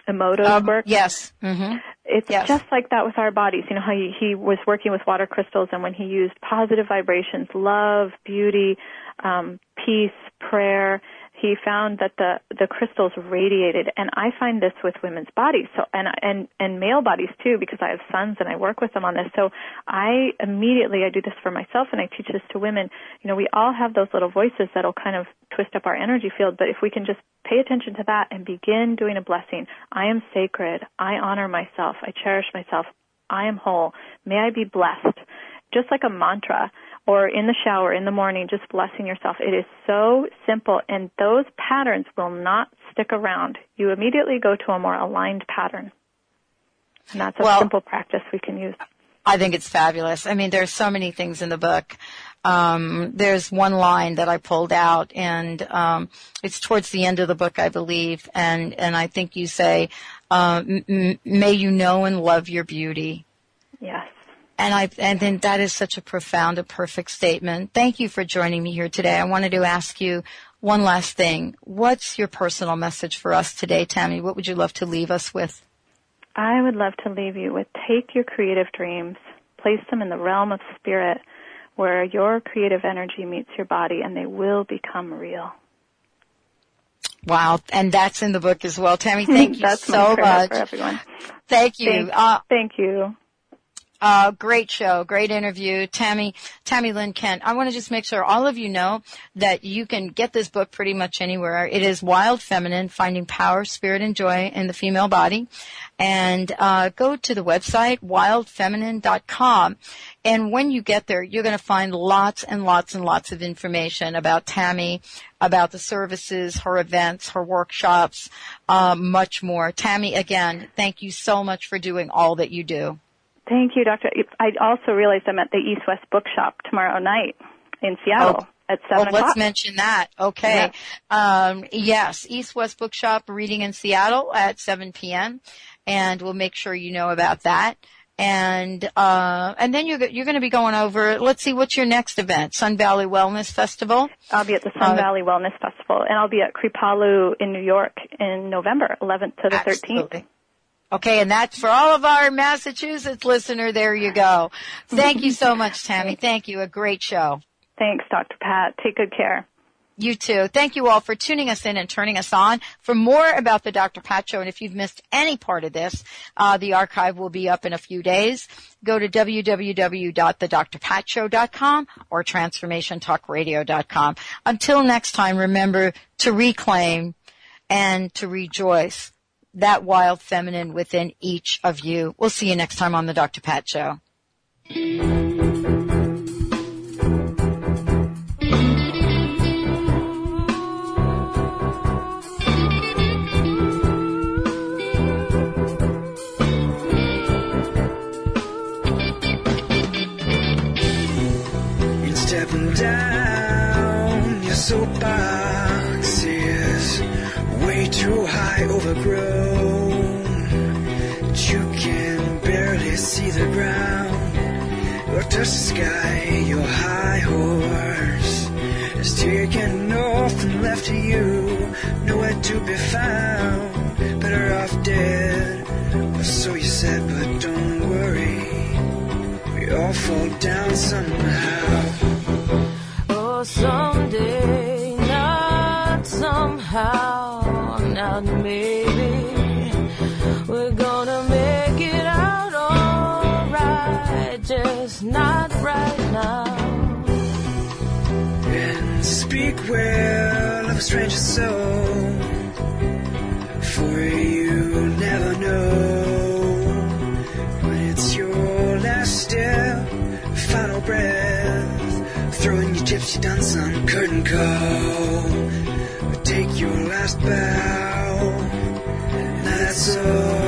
B: Emoto's
A: Um,
B: work?
A: yes. hmm
B: It's
A: Yes.
B: just like that with our bodies. You know how he, he was working with water crystals, and when he used positive vibrations, love, beauty, um, peace, prayer, he found that the the crystals radiated. And I find this with women's bodies, so and and and male bodies too, because I have sons and I work with them on this. So I immediately I do this for myself, and I teach this to women. You know, we all have those little voices that'll kind of twist up our energy field, but if we can just pay attention to that and begin doing a blessing. I am sacred. I honor myself. I cherish myself. I am whole. May I be blessed. Just like a mantra or in the shower in the morning, just blessing yourself. It is so simple and those patterns will not stick around. You immediately go to a more aligned pattern. And that's a
A: Well-
B: simple practice we can use.
A: I think it's fabulous. I mean, there's so many things in the book. Um, there's one line that I pulled out, and um, it's towards the end of the book, I believe, and and I think you say, uh, m- m- "May you know and love your beauty."
B: Yes.
A: And I and then that is such a profound and perfect statement. Thank you for joining me here today. I wanted to ask you one last thing. What's your personal message for us today, Tami? What would you love to leave us with?
B: I would love to leave you with take your creative dreams, place them in the realm of spirit where your creative energy meets your body and they will become real.
A: Wow, and that's in the book as well. Tami, thank [LAUGHS] you so much.
B: for everyone.
A: Thank you.
B: Thank,
A: Uh,
B: thank you.
A: Uh, great show, great interview. Tami, Tami Lynn Kent. I want to just make sure all of you know that you can get this book pretty much anywhere. It is Wild Feminine, Finding Power, Spirit, and Joy in the Female Body. And, uh, go to the website, wildfeminine.com. And when you get there, you're going to find lots and lots and lots of information about Tami, about the services, her events, her workshops, uh, much more. Tami, again, thank you so much for doing all that you do.
B: Thank you, Doctor. I also realized I'm at the East West Bookshop tomorrow night in Seattle at
A: Oh,
B: seven
A: let's mention that. Okay. Um, yes, East West Bookshop reading in Seattle at 7 p.m. And we'll make sure you know about that. And uh, and then you're you're going to be going over. Let's see, what's your next event? Sun Valley Wellness Festival.
B: I'll be at the Sun
A: Uh,
B: Valley Wellness Festival, and I'll be at Kripalu in New York in November 11th to the 13th.
A: Okay, and that's for all of our Massachusetts listener. There you go. Thank you so much, Tami. [LAUGHS] Thank you. A great show.
B: Thanks, Dr. Pat. Take good care.
A: You too. Thank you all for tuning us in and turning us on. For more about the Dr. Pat Show, and if you've missed any part of this, uh, the archive will be up in a few days. Go to www.thedrpatshow.com or transformationtalkradio.com. Until next time, remember to reclaim and to rejoice that wild feminine within each of you. We'll see you next time on the Dr. Pat Show.
C: stepping down your soapbox is way too high overgrown touch the sky your high horse. Has taken off and left to you nowhere to be found. Better off dead or so you said but don't worry. We all fall down somehow Will of a stranger's soul. For you never know when it's your last step, final breath, throwing your gypsy dance on curtain call. Take your last bow, and that's all.